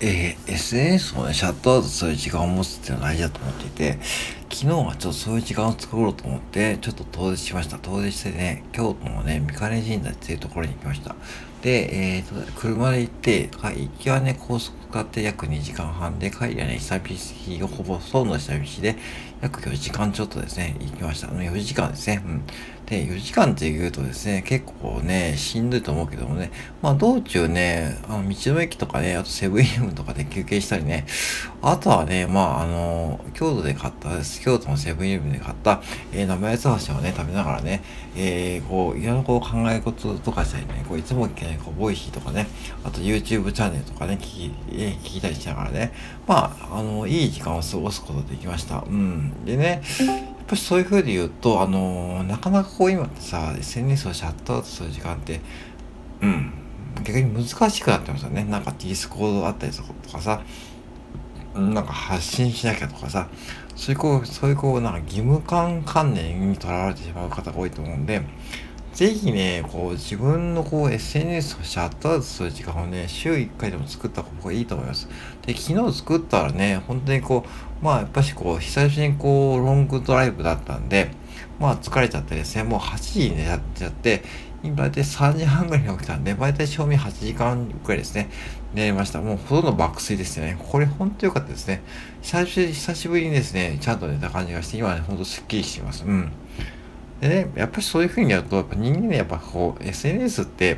えー、SNS をね、シャットアウトする時間を持つっていうのは大事だと思っていて、昨日はちょっとそういう時間を作ろうと思って、ちょっと遠出しました。遠出してね、京都のね、御金神社っていうところに行きました。で、えーと、車で行って、行きはね、高速使って約2時間半で、帰りはね、久々、ほぼほとんど久々で、約4時間ちょっとですね、行きました。4時間ですね。うん。で、4時間って言うとですね、結構ね、しんどいと思うけどもね、まあ道中ね、あの道の駅とかね、あとセブンイレブンとかで休憩したりね、あとはね、まああの、京都で買ったです。京都のセブンイレブンで買った、えー、生八つ橋をね、食べながらね、えー、こう、いろんなこう考え事とかしたりね、こういつも聞けないこう Voicy とかね、あと YouTube チャンネルとかね、聞き、えー、聞きたりしながらね、まあ、あの、いい時間を過ごすことできました。うん。でね、やっぱりそういう風で言うと、あのー、なかなかこう今ってさ、SNS をシャットアウトする時間って、うん、逆に難しくなってますよね。なんか Discord あったりとかさ、なんか発信しなきゃとかさ、そういうこう、そういうこう、なんか義務感観念にとらわれてしまう方が多いと思うんで、ぜひね、こう自分のこう SNS をシャットアウトする時間をね、週1回でも作った方がいいと思います。で、昨日作ったらね、本当にこう、まあやっぱしこう、久しぶりにこう、ロングドライブだったんで、まあ疲れちゃってですね、もう8時に寝ちゃって、今大体3時半ぐらいに起きたんで、大体賞味8時間くらいですね、寝ました。もうほとんど爆睡ですよね。これ本当良かったですね。久しぶりにですね、ちゃんと寝た感じがして、今ね、ほんとスッキリしています。うん。でね、やっぱりそういうふうにやると、やっぱ人間ね、やっぱこう、SNS って、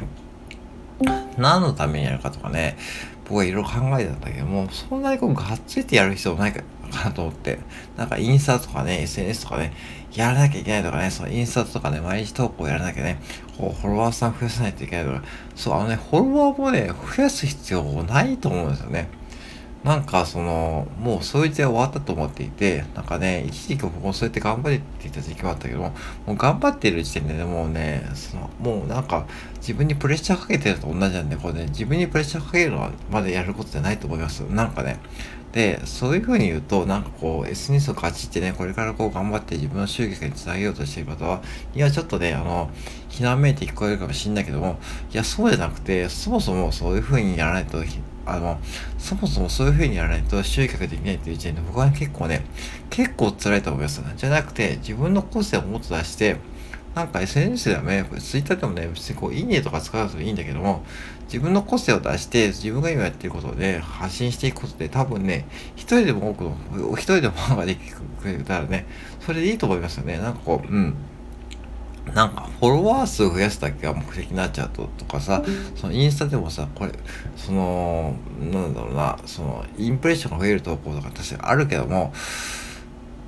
何のためにやるかとかね、僕はいろいろ考えたんだけども、そんなにこう、がっついてやる必要もないかなと思って、なんかインスタとかね、SNS とかね、やらなきゃいけないとかね、そのインスタとかね、毎日投稿やらなきゃね、こう、フォロワーさん増やさないといけないとか、そう、あのね、フォロワーもね、増やす必要ないと思うんですよね。なんかその、もうそういう時代終わったと思っていて、なんかね、一時期僕もそうやって頑張っていた時期もあったけども、もう頑張ってる時点でね、もうね、その、もうなんか自分にプレッシャーかけてると同じなんで、これね、自分にプレッシャーかけるのはまでやることじゃないと思います。なんかね、で、そういうふうに言うと、なんかこう、SNS を勝ちってね、これからこう頑張って自分の収益につなげようとしている方は、いや、ちょっとね、あの、避難めいて聞こえるかもしんないけども、いや、そうじゃなくて、そもそもそういうふうにやらないと、あの、そもそもそういう風にやらないと集客できないっていう時点で僕は結構ね、結構辛いと思います。じゃなくて、自分の個性をもっと出して、なんか SNS ではね、Twitter でもね、別にこう、いいねとか使うといいんだけども、自分の個性を出して、自分が今やってることで発信していくことで、多分ね、一人でも多くの、一人でもファンができてくれたらね、それでいいと思いますよね。なんかこう、うん。なんかフォロワー数増やすだけが目的になっちゃうととかさ、そのインスタでもさ、これ、その、なんだろうな、その、インプレッションが増える投稿とか確かにあるけども、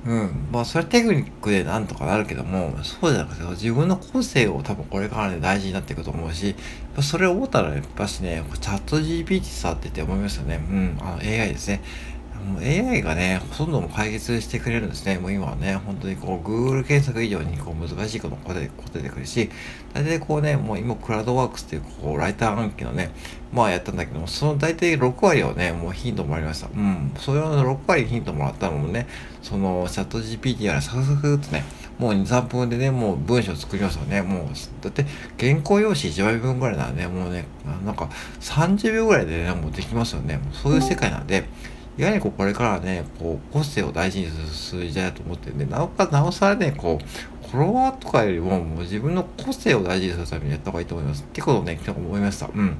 うん。まあ、それテクニックでなんとかなるけども、そうじゃなくて、自分の個性を多分これからね、大事になっていくと思うし、それを思ったら、やっぱしね、チャット GPT さってって思いますよね。うん。あの、AI ですね。もう AI がね、ほとんども解決してくれるんですね。もう今はね、本当にこう、Google 検索以上にこう難しいことも答えてくるし、大体こうね、もう今、クラウドワークスっていうこう、ライター暗記のね、まあやったんだけども、その大体6割をね、もうヒントもらいました。うん。それの6割ヒントもらったのもね、その、チャット GPT やらサクサクっとね、もう2、3分でね、もう文章作りますよね。もう、だって、原稿用紙1枚分ぐらいなんで、もうね、なんか30秒ぐらいでね、もうできますよね。そういう世界なんで、いわゆるこうこれからね、こう、個性を大事にする時代だと思ってるんで、なおかなおさらね、こう、フォロワーとかよりも、もう自分の個性を大事にするためにやった方がいいと思います。ってことをね、今日思いました。うん。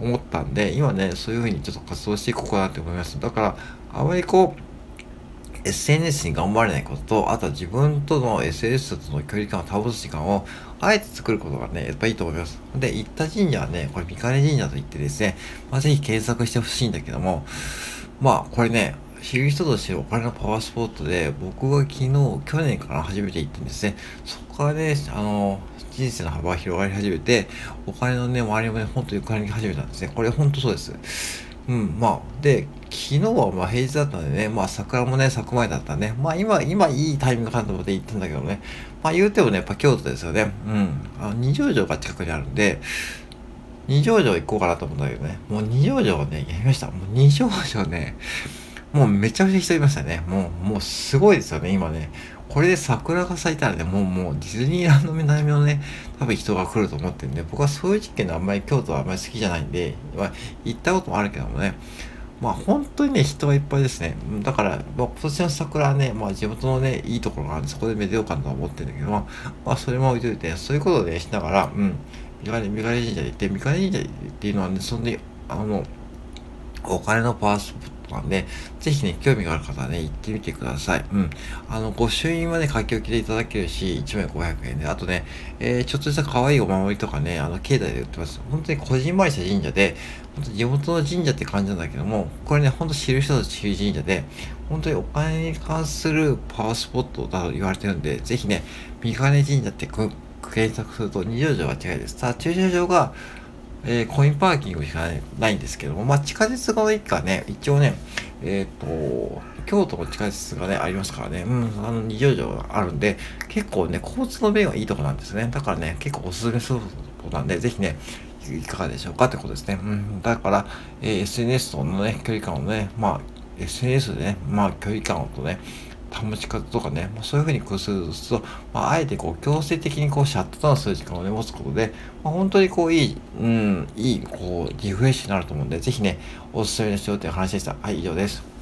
思ったんで、今ね、そういうふうにちょっと活動していこうかなって思います。だから、あまりこう、SNS に頑張れないことと、あとは自分との SNS との距離感を保つ時間を、あえて作ることがね、やっぱいいと思います。で、行った神社はね、これ、三金神社といってですね、まあ、ぜひ検索してほしいんだけども、まあ、これね、知る人としてお金のパワースポットで、僕が昨日、去年から初めて行ったんですね。そこからね、あの、人生の幅が広がり始めて、お金のね、周りもね、本当にお金に始めたんですね。これ本当そうです。うん、まあ、で、昨日はまあ平日だったんでね、まあ桜もね、咲く前だったんで、まあ今、今いいタイミングかなと思って行ったんだけどね、まあ言うてもね、やっぱ京都ですよね。うん。あの、二条城が近くにあるんで、二条城行こうかなと思ったけどね、もう二条城ね、やりました。もう二条城ね、もうめちゃくちゃ人いましたね。もう、もうすごいですよね、今ね。これで桜が咲いたらね、もうもうディズニーランド南のね、多分人が来ると思ってるんで、僕はそういう時期のあんまり京都はあんまり好きじゃないんで、まあ、行ったこともあるけどもね、まあ本当にね、人はいっぱいですね。だから、まあ、今年の桜はね、まあ地元のね、いいところがあるんで、そこでめでようかなと思ってるんだけども、まあそれも置いといて、そういうことでしながら、うん、三金神社で行って、三金神社っていうのはね、そんで、あの、お金のパワースポットなんで、ぜひね、興味がある方はね、行ってみてください。うん。あの、御朱印はね、書き置きでいただけるし、1枚500円で、あとね、えー、ちょっとした可愛いお守りとかね、あの、境内で売ってます。本当にこじんまりした神社で、本当地元の神社って感じなんだけども、これね、ほんと知る人ぞ知る神社で、本当にお金に関するパワースポットだと言われてるんで、ぜひね、三金神社って検索すると二条城は違いです。さあ、駐車場が、えー、コインパーキングしかないんですけども、まあ、地下鉄の駅がね、一応ね、えっ、ー、と、京都の地下鉄がね、ありますからね、うん、あの、二条城があるんで、結構ね、交通の便はいいとこなんですね。だからね、結構おすすめするとこなんで、ぜひね、いかがでしょうかってことですね。うん、だから、えー、SNS とのね、距離感をね、まあ、SNS でね、まあ、距離感をとね、保ち方とかね、そういうふうに工夫すると、まあ、あえてこう強制的にこうシャットダウンする時間をね、持つことで、まあ、本当にこういい、うん、いいこうリフレッシュになると思うんで、ぜひね、おすすめですよっていう話でした。はい、以上です。